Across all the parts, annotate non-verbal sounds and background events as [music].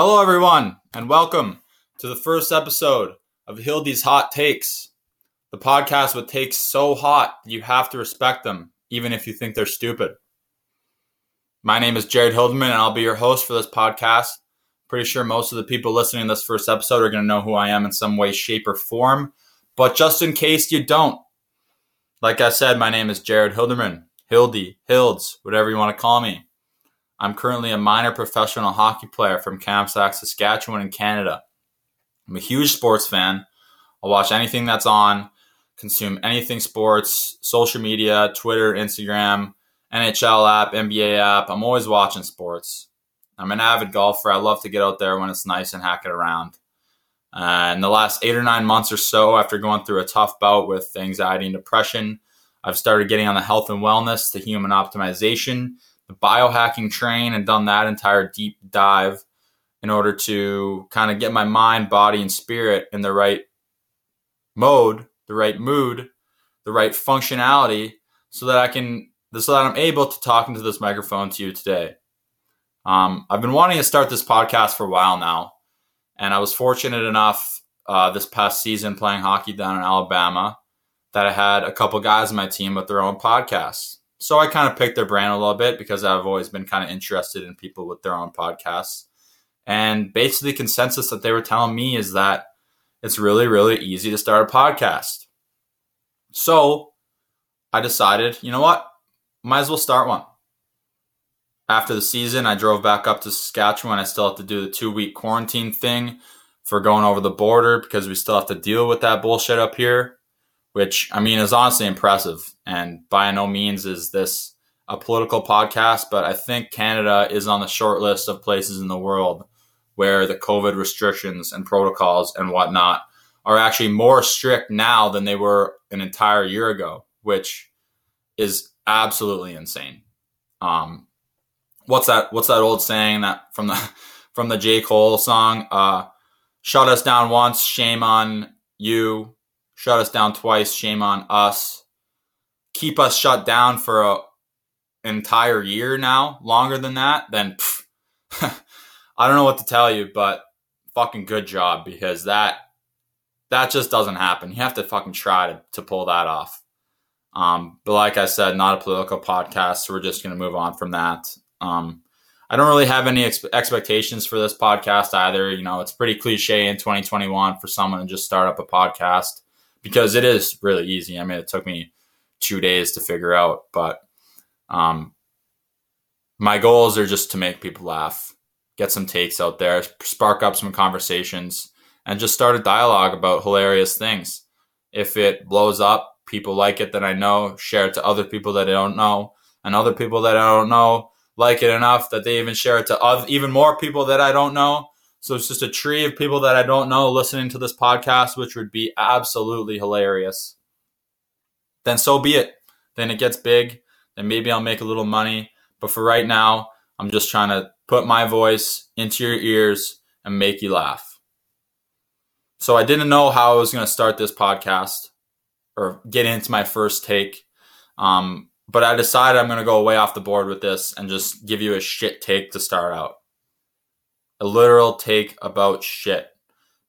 Hello, everyone, and welcome to the first episode of Hildy's Hot Takes, the podcast with takes so hot you have to respect them, even if you think they're stupid. My name is Jared Hildeman, and I'll be your host for this podcast. Pretty sure most of the people listening to this first episode are going to know who I am in some way, shape, or form. But just in case you don't, like I said, my name is Jared Hilderman, Hildy, Hilds, whatever you want to call me. I'm currently a minor professional hockey player from Kamsack, Saskatchewan in Canada. I'm a huge sports fan. I'll watch anything that's on, consume anything sports, social media, Twitter, Instagram, NHL app, NBA app. I'm always watching sports. I'm an avid golfer. I love to get out there when it's nice and hack it around. Uh, in the last eight or nine months or so, after going through a tough bout with anxiety and depression, I've started getting on the health and wellness, the human optimization, the biohacking train and done that entire deep dive in order to kind of get my mind, body, and spirit in the right mode, the right mood, the right functionality, so that I can, so that I'm able to talk into this microphone to you today. Um, I've been wanting to start this podcast for a while now, and I was fortunate enough uh, this past season playing hockey down in Alabama that I had a couple guys on my team with their own podcasts. So I kind of picked their brand a little bit because I've always been kind of interested in people with their own podcasts. And basically, the consensus that they were telling me is that it's really, really easy to start a podcast. So I decided, you know what? Might as well start one. After the season, I drove back up to Saskatchewan. I still have to do the two week quarantine thing for going over the border because we still have to deal with that bullshit up here which I mean is honestly impressive. And by no means is this a political podcast, but I think Canada is on the short list of places in the world where the COVID restrictions and protocols and whatnot are actually more strict now than they were an entire year ago, which is absolutely insane. Um, what's that? What's that old saying that from the [laughs] from the J Cole song? Uh, shut us down once, shame on you shut us down twice. Shame on us. Keep us shut down for a entire year now, longer than that, then [laughs] I don't know what to tell you, but fucking good job because that that just doesn't happen. You have to fucking try to, to pull that off. Um, but like I said, not a political podcast, so we're just going to move on from that. Um, I don't really have any ex- expectations for this podcast either. You know, it's pretty cliche in 2021 for someone to just start up a podcast because it is really easy. I mean, it took me two days to figure out, but um, my goals are just to make people laugh, get some takes out there, spark up some conversations, and just start a dialogue about hilarious things. If it blows up, people like it that I know, share it to other people that I don't know, and other people that I don't know like it enough that they even share it to other, even more people that I don't know so it's just a tree of people that I don't know listening to this podcast, which would be absolutely hilarious. Then so be it. Then it gets big. Then maybe I'll make a little money. But for right now, I'm just trying to put my voice into your ears and make you laugh. So I didn't know how I was going to start this podcast or get into my first take. Um, but I decided I'm going to go way off the board with this and just give you a shit take to start out a literal take about shit.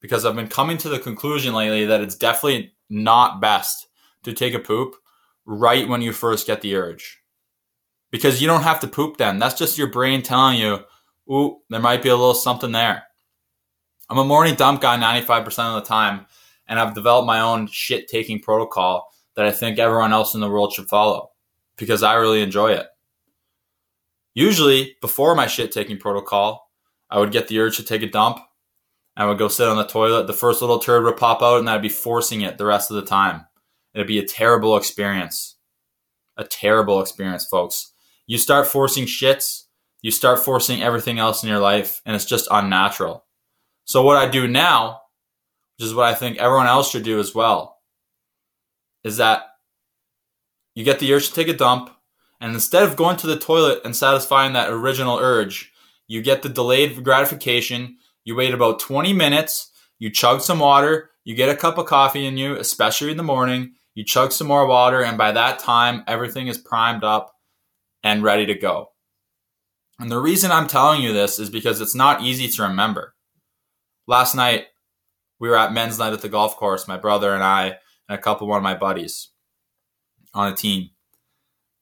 Because I've been coming to the conclusion lately that it's definitely not best to take a poop right when you first get the urge. Because you don't have to poop then. That's just your brain telling you, ooh, there might be a little something there. I'm a morning dump guy 95% of the time, and I've developed my own shit taking protocol that I think everyone else in the world should follow because I really enjoy it. Usually, before my shit taking protocol, I would get the urge to take a dump. I would go sit on the toilet. The first little turd would pop out, and I'd be forcing it the rest of the time. It'd be a terrible experience. A terrible experience, folks. You start forcing shits, you start forcing everything else in your life, and it's just unnatural. So, what I do now, which is what I think everyone else should do as well, is that you get the urge to take a dump, and instead of going to the toilet and satisfying that original urge, you get the delayed gratification. You wait about 20 minutes. You chug some water. You get a cup of coffee in you, especially in the morning. You chug some more water, and by that time, everything is primed up and ready to go. And the reason I'm telling you this is because it's not easy to remember. Last night, we were at men's night at the golf course, my brother and I, and a couple one of my buddies on a team.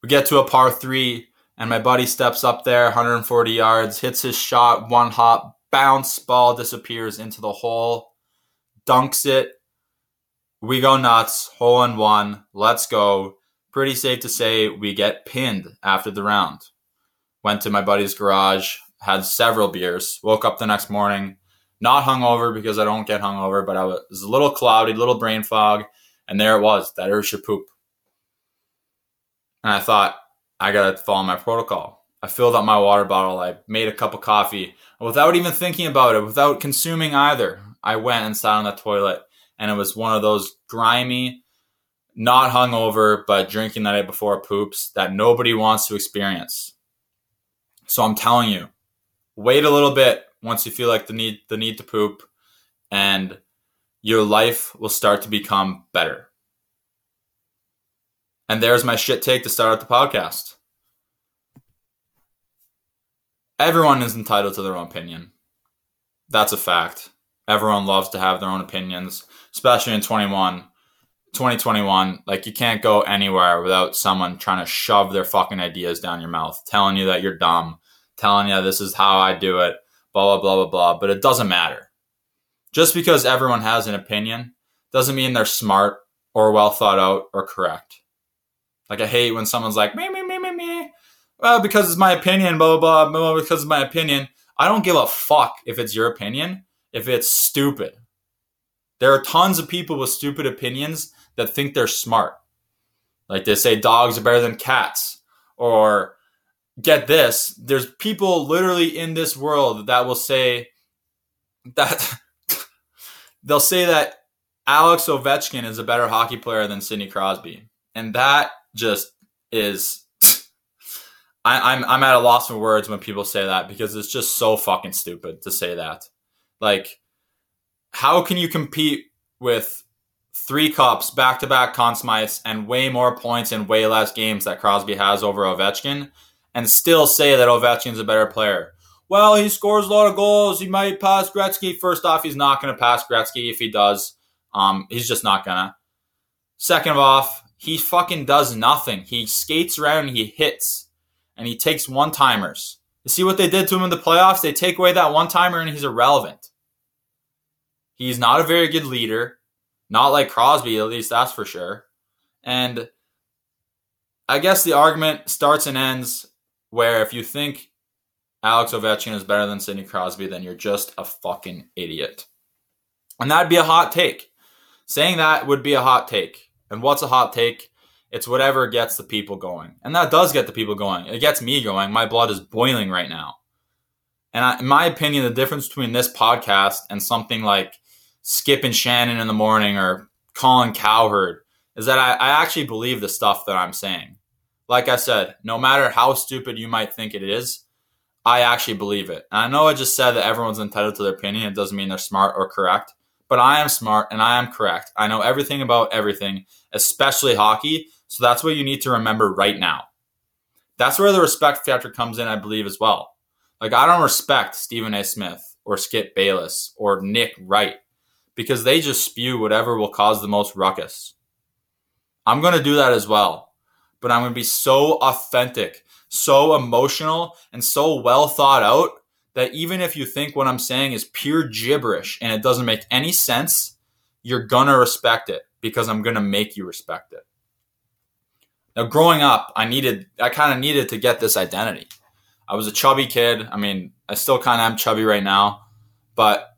We get to a par three, and my buddy steps up there, 140 yards, hits his shot, one hop, bounce, ball disappears into the hole, dunks it. We go nuts, hole in one, let's go. Pretty safe to say we get pinned after the round. Went to my buddy's garage, had several beers, woke up the next morning, not hungover because I don't get hungover, but I was a little cloudy, little brain fog, and there it was, that to poop. And I thought, I gotta follow my protocol. I filled up my water bottle, I made a cup of coffee, without even thinking about it, without consuming either. I went and sat on the toilet, and it was one of those grimy, not hungover, but drinking the night before poops that nobody wants to experience. So I'm telling you, wait a little bit once you feel like the need the need to poop, and your life will start to become better. And there's my shit take to start out the podcast. Everyone is entitled to their own opinion. That's a fact. Everyone loves to have their own opinions, especially in 21, 2021. Like, you can't go anywhere without someone trying to shove their fucking ideas down your mouth, telling you that you're dumb, telling you this is how I do it, blah, blah, blah, blah, blah. But it doesn't matter. Just because everyone has an opinion doesn't mean they're smart or well thought out or correct. Like, I hate when someone's like, me, me, me, me, me. Well, because it's my opinion, blah, blah, blah, blah, because it's my opinion. I don't give a fuck if it's your opinion, if it's stupid. There are tons of people with stupid opinions that think they're smart. Like they say dogs are better than cats. Or get this, there's people literally in this world that will say that [laughs] they'll say that Alex Ovechkin is a better hockey player than Sidney Crosby. And that just is I, am I'm, I'm at a loss for words when people say that because it's just so fucking stupid to say that. Like, how can you compete with three cups, back to back Conn Smythes, and way more points in way less games that Crosby has over Ovechkin, and still say that Ovechkin's a better player? Well, he scores a lot of goals. He might pass Gretzky. First off, he's not going to pass Gretzky. If he does, um, he's just not gonna. Second off, he fucking does nothing. He skates around and he hits, and he takes one timers. You see what they did to him in the playoffs? They take away that one timer and he's irrelevant. He's not a very good leader. Not like Crosby, at least that's for sure. And I guess the argument starts and ends where if you think Alex Ovechkin is better than Sidney Crosby, then you're just a fucking idiot. And that'd be a hot take. Saying that would be a hot take. And what's a hot take? It's whatever gets the people going. And that does get the people going. It gets me going. My blood is boiling right now. And I, in my opinion, the difference between this podcast and something like Skip and Shannon in the morning or Colin Cowherd is that I, I actually believe the stuff that I'm saying. Like I said, no matter how stupid you might think it is, I actually believe it. And I know I just said that everyone's entitled to their opinion. It doesn't mean they're smart or correct, but I am smart and I am correct. I know everything about everything, especially hockey. So that's what you need to remember right now. That's where the respect factor comes in, I believe, as well. Like, I don't respect Stephen A. Smith or Skip Bayless or Nick Wright because they just spew whatever will cause the most ruckus. I'm going to do that as well, but I'm going to be so authentic, so emotional, and so well thought out that even if you think what I'm saying is pure gibberish and it doesn't make any sense, you're to respect it because I'm to make you respect it. Now, growing up, I needed, I kind of needed to get this identity. I was a chubby kid. I mean, I still kind of am chubby right now, but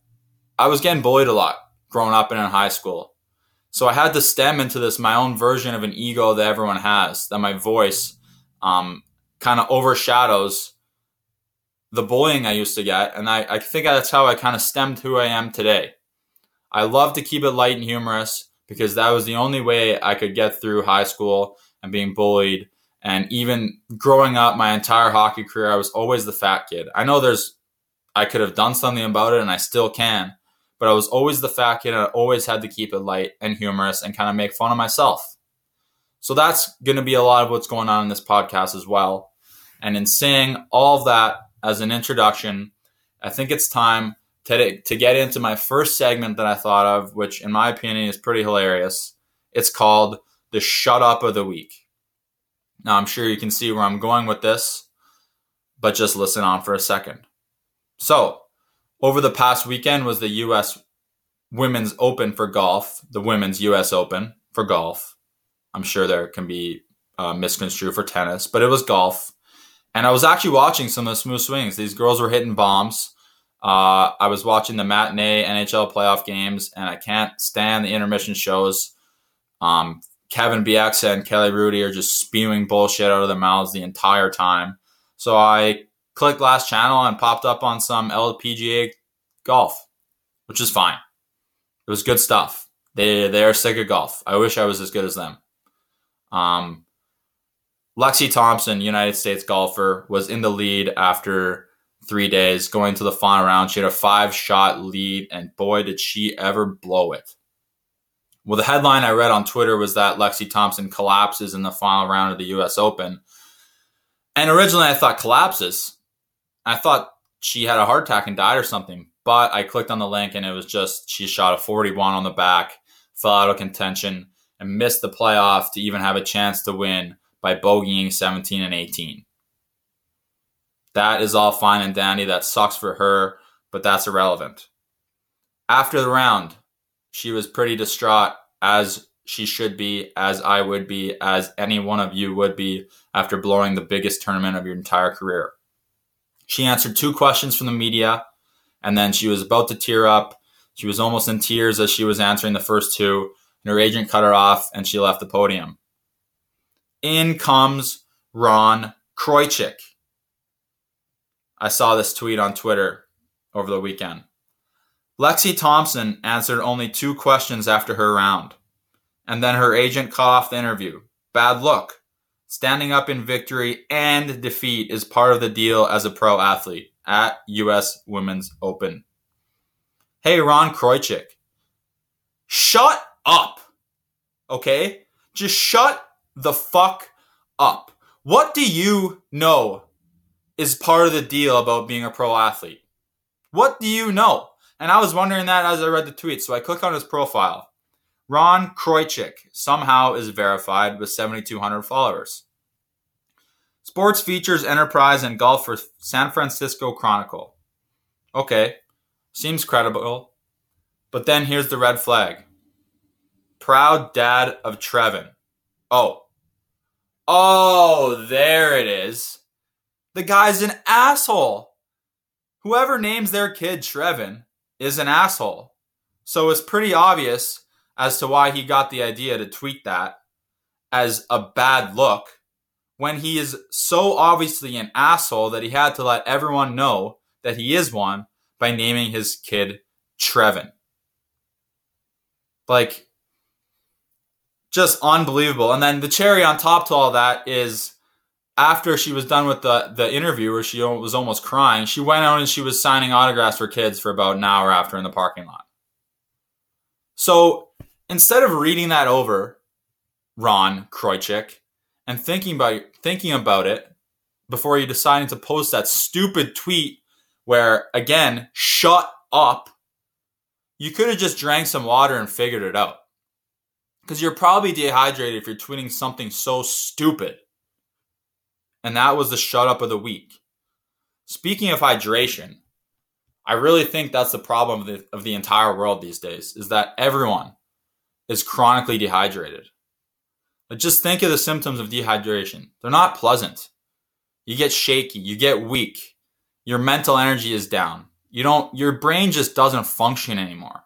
I was getting bullied a lot growing up and in high school. So I had to stem into this my own version of an ego that everyone has, that my voice um, kind of overshadows the bullying I used to get. And I, I think that's how I kind of stemmed who I am today. I love to keep it light and humorous because that was the only way I could get through high school and being bullied. And even growing up my entire hockey career, I was always the fat kid. I know there's, I could have done something about it and I still can, but I was always the fat kid and I always had to keep it light and humorous and kind of make fun of myself. So that's going to be a lot of what's going on in this podcast as well. And in saying all of that, as an introduction, I think it's time to, to get into my first segment that I thought of, which in my opinion is pretty hilarious. It's called the Shut Up of the Week. Now, I'm sure you can see where I'm going with this, but just listen on for a second. So, over the past weekend was the U.S. Women's Open for golf, the Women's U.S. Open for golf. I'm sure there can be uh, misconstrued for tennis, but it was golf. And I was actually watching some of the smooth swings. These girls were hitting bombs. Uh, I was watching the matinee NHL playoff games, and I can't stand the intermission shows. Um, Kevin Bieksa and Kelly Hrudey are just spewing bullshit out of their mouths the entire time. So I clicked last channel and popped up on some LPGA golf, which is fine. It was good stuff. They they are sick of golf. I wish I was as good as them. Um, Lexi Thompson, United States golfer, was in the lead after three days, going to the final round. She had a five shot lead, and boy, did she ever blow it. Well, the headline I read on Twitter was that Lexi Thompson collapses in the final round of the US Open. And originally I thought collapses. I thought she had a heart attack and died or something. But I clicked on the link and it was just she shot a 41 on the back, fell out of contention, and missed the playoff to even have a chance to win by bogeying 17 and 18. That is all fine and dandy. That sucks for her, but that's irrelevant. After the round, she was pretty distraught, as she should be, as I would be, as any one of you would be after blowing the biggest tournament of your entire career. She answered two questions from the media, and then she was about to tear up. She was almost in tears as she was answering the first two, and her agent cut her off and she left the podium. In comes Ron Kroichick. I saw this tweet on Twitter over the weekend. Lexi Thompson answered only two questions after her round, and then her agent cut off the interview. Bad look. Standing up in victory and defeat is part of the deal as a pro athlete at US Women's Open. Hey, Ron Kroichick. Shut up. Okay? Just shut the fuck up. What do you know is part of the deal about being a pro athlete? What do you know? And I was wondering that as I read the tweet. So I click on his profile. Ron Kroichick somehow is verified with 7,200 followers. Sports features enterprise and golf for San Francisco Chronicle. Okay, seems credible. But then here's the red flag. Proud dad of Trevin. Oh. Oh, there it is. The guy's an asshole. Whoever names their kid Trevin is an asshole. So it's pretty obvious as to why he got the idea to tweet that as a bad look when he is so obviously an asshole that he had to let everyone know that he is one by naming his kid Trevin. Like, just unbelievable. And then the cherry on top to all that is after she was done with the, the interview where she was almost crying, she went out and she was signing autographs for kids for about an hour after in the parking lot. So instead of reading that over, Ron Kroichick, and thinking about thinking about it before you deciding to post that stupid tweet where again, shut up. You could have just drank some water and figured it out. Because you're probably dehydrated if you're tweeting something so stupid. And that was the shut up of the week. Speaking of hydration, I really think that's the problem of the, of the entire world these days is that everyone is chronically dehydrated. But just think of the symptoms of dehydration. They're not pleasant. You get shaky, you get weak, your mental energy is down. You don't your brain just doesn't function anymore.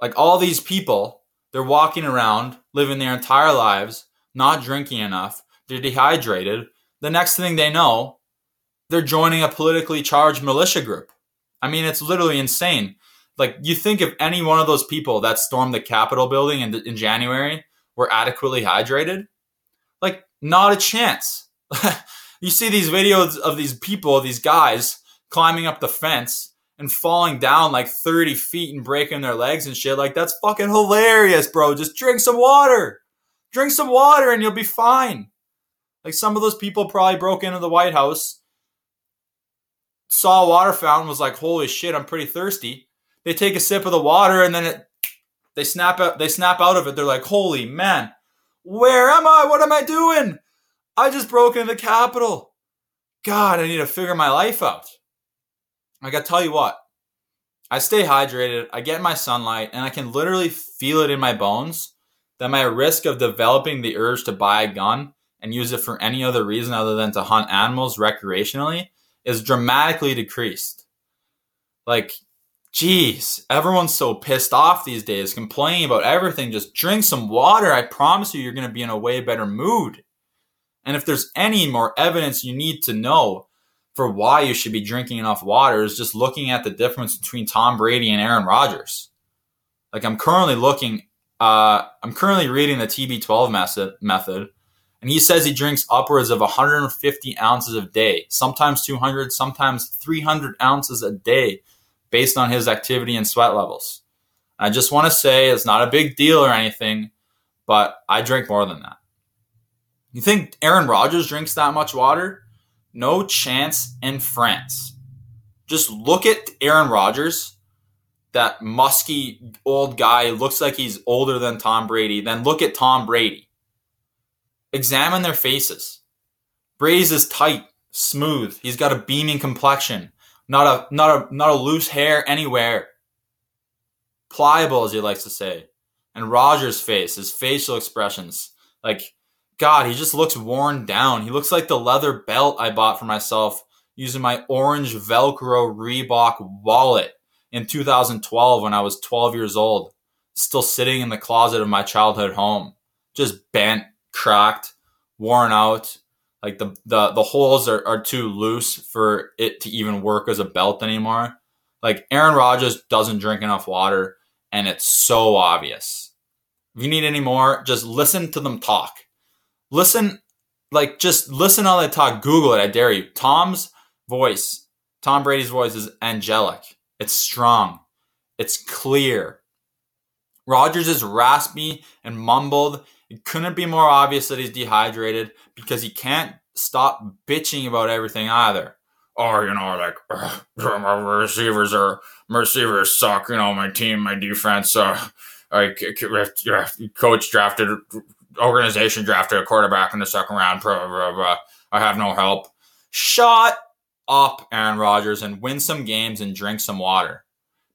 Like all these people, they're walking around living their entire lives not drinking enough, they're dehydrated. The next thing they know, they're joining a politically charged militia group. I mean, it's literally insane. Like you think of any one of those people that stormed the Capitol building in, in January were adequately hydrated? Like, not a chance. [laughs] you see these videos of these people, these guys climbing up the fence and falling down like 30 feet and breaking their legs and shit. Like, that's fucking hilarious, bro. Just drink some water. Drink some water and you'll be fine. Like, some of those people probably broke into the White House saw a water fountain, was like, "Holy shit, I'm pretty thirsty." They take a sip of the water and then it, they snap out. They snap out of it. They're like, "Holy man, where am I? What am I doing? I just broke into the Capitol. God, I need to figure my life out." I gotta tell you what, I stay hydrated, I get my sunlight, and I can literally feel it in my bones that my risk of developing the urge to buy a gun and use it for any other reason other than to hunt animals recreationally is dramatically decreased. Like, geez, everyone's so pissed off these days, complaining about everything. Just drink some water. I promise you, you're going to be in a way better mood. And if there's any more evidence you need to know for why you should be drinking enough water is just looking at the difference between Tom Brady and Aaron Rodgers. Like I'm currently looking, uh, I'm currently reading the TB12 method, method, and he says he drinks upwards of 150 ounces a day, sometimes 200, sometimes 300 ounces a day, based on his activity and sweat levels. I just want to say it's not a big deal or anything, but I drink more than that. You think Aaron Rodgers drinks that much water? No chance in France. Just look at Aaron Rodgers, that musky old guy, looks like he's older than Tom Brady. Then look at Tom Brady. Examine their faces. Brady's is tight, smooth. He's got a beaming complexion, not a not a not a loose hair anywhere. Pliable, as he likes to say. And Rodgers' face, his facial expressions, like God, he just looks worn down. He looks like the leather belt I bought for myself using my orange Velcro Reebok wallet in 2012 when I was 12 years old, still sitting in the closet of my childhood home, just bent, cracked, worn out. Like the the, the holes are, are too loose for it to even work as a belt anymore. Like Aaron Rodgers doesn't drink enough water, and it's so obvious. If you need any more, just listen to them talk listen, like just listen while they talk. Google it. I dare you. Tom's voice, Tom Brady's voice is angelic. It's strong. It's clear. Rodgers is raspy and mumbled. It couldn't be more obvious that he's dehydrated because he can't stop bitching about everything either. Oh, you know, like my [sighs] receivers are my receivers suck. You know, my team, my defense. Uh, I [laughs] coach drafted organization drafted a quarterback in the second round. Blah, blah, blah. I have no help. Shut up, Aaron Rodgers, and win some games and drink some water.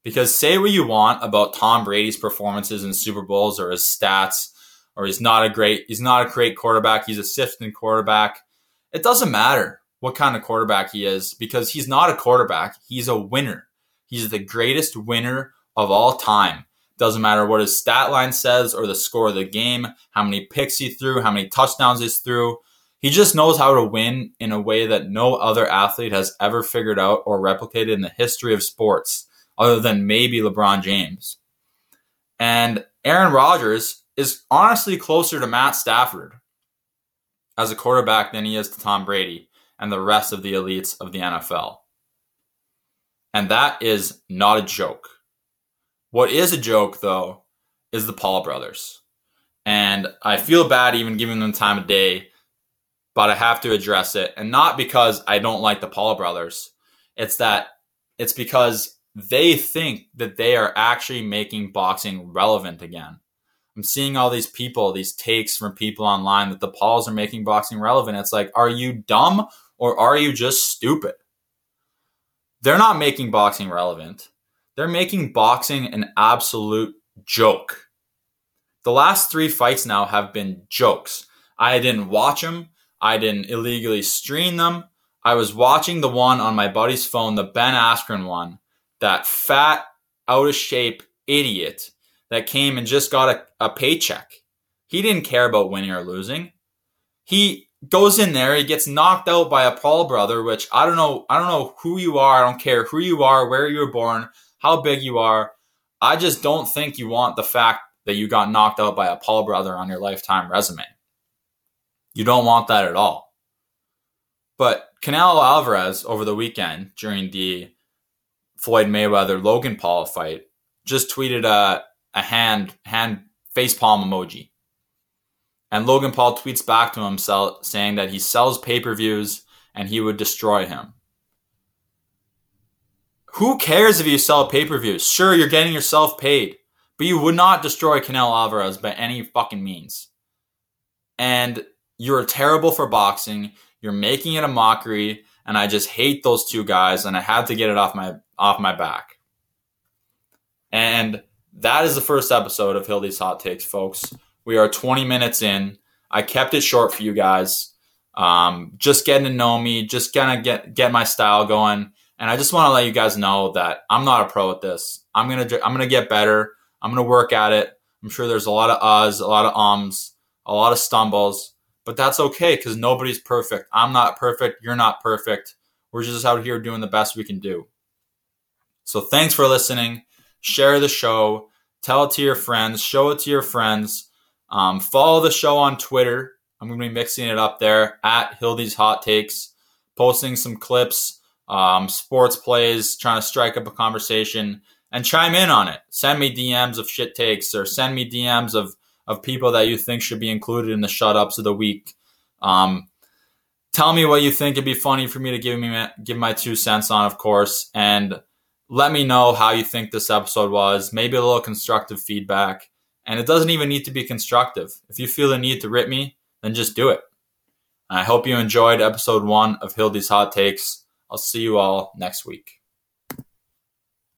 Because say what you want about Tom Brady's performances in Super Bowls or his stats, or he's not a great he's not a great quarterback, he's a sifting quarterback. It doesn't matter what kind of quarterback he is because he's not a quarterback, he's a winner. He's the greatest winner of all time. Doesn't matter what his stat line says or the score of the game, how many picks he threw, how many touchdowns he threw. He just knows how to win in a way that no other athlete has ever figured out or replicated in the history of sports, other than maybe LeBron James. And Aaron Rodgers is honestly closer to Matt Stafford as a quarterback than he is to Tom Brady and the rest of the elites of the NFL. And that is not a joke. What is a joke, though, is the Paul brothers. And I feel bad even giving them time of day, but I have to address it. And not because I don't like the Paul brothers, it's that it's because they think that they are actually making boxing relevant again. I'm seeing all these people, these takes from people online that the Pauls are making boxing relevant. It's like, are you dumb or are you just stupid? They're not making boxing relevant. They're making boxing an absolute joke. The last three fights now have been jokes. I didn't watch them. I didn't illegally stream them. I was watching the one on my buddy's phone, the Ben Askren one, that fat, out of shape idiot that came and just got a, a paycheck. He didn't care about winning or losing. He goes in there, he gets knocked out by a Paul brother, which I don't know, I don't know who you are, I don't care who you are, where you were born how big you are. I just don't think you want the fact that you got knocked out by a Paul brother on your lifetime resume. You don't want that at all. But Canelo Alvarez over the weekend during the Floyd Mayweather Logan Paul fight just tweeted a, a hand hand face palm emoji. And Logan Paul tweets back to him saying that he sells pay per views and he would destroy him. Who cares if you sell pay per views? Sure, you're getting yourself paid, but you would not destroy Canelo Alvarez by any fucking means. And you're terrible for boxing. You're making it a mockery, and I just hate those two guys, and I had to get it off my off my back. And that is the first episode of Hildy's Hot Takes, folks. We are 20 minutes in. I kept it short for you guys. Um, just getting to know me, just gonna get get my style going, and I just want to let you guys know that I'm not a pro at this. I'm gonna I'm gonna get better. I'm gonna work at it. I'm sure there's a lot of uhs, a lot of ums, a lot of stumbles, but that's okay because nobody's perfect. I'm not perfect. You're not perfect. We're just out here doing the best we can do. So thanks for listening. Share the show. Tell it to your friends. Show it to your friends. Um, follow the show on Twitter. I'm going to be mixing it up there at Hildy's Hot Takes, posting some clips, um, sports plays, trying to strike up a conversation and chime in on it. Send me DMs of shit takes or send me DMs of, of people that you think should be included in the shut ups of the week. Um, tell me what you think it'd be funny for me to give me give my two cents on, of course, and let me know how you think this episode was. Maybe a little constructive feedback. And it doesn't even need to be constructive. If you feel the need to rip me, then just do it. I hope you enjoyed episode one of Hildy's Hot Takes. I'll see you all next week.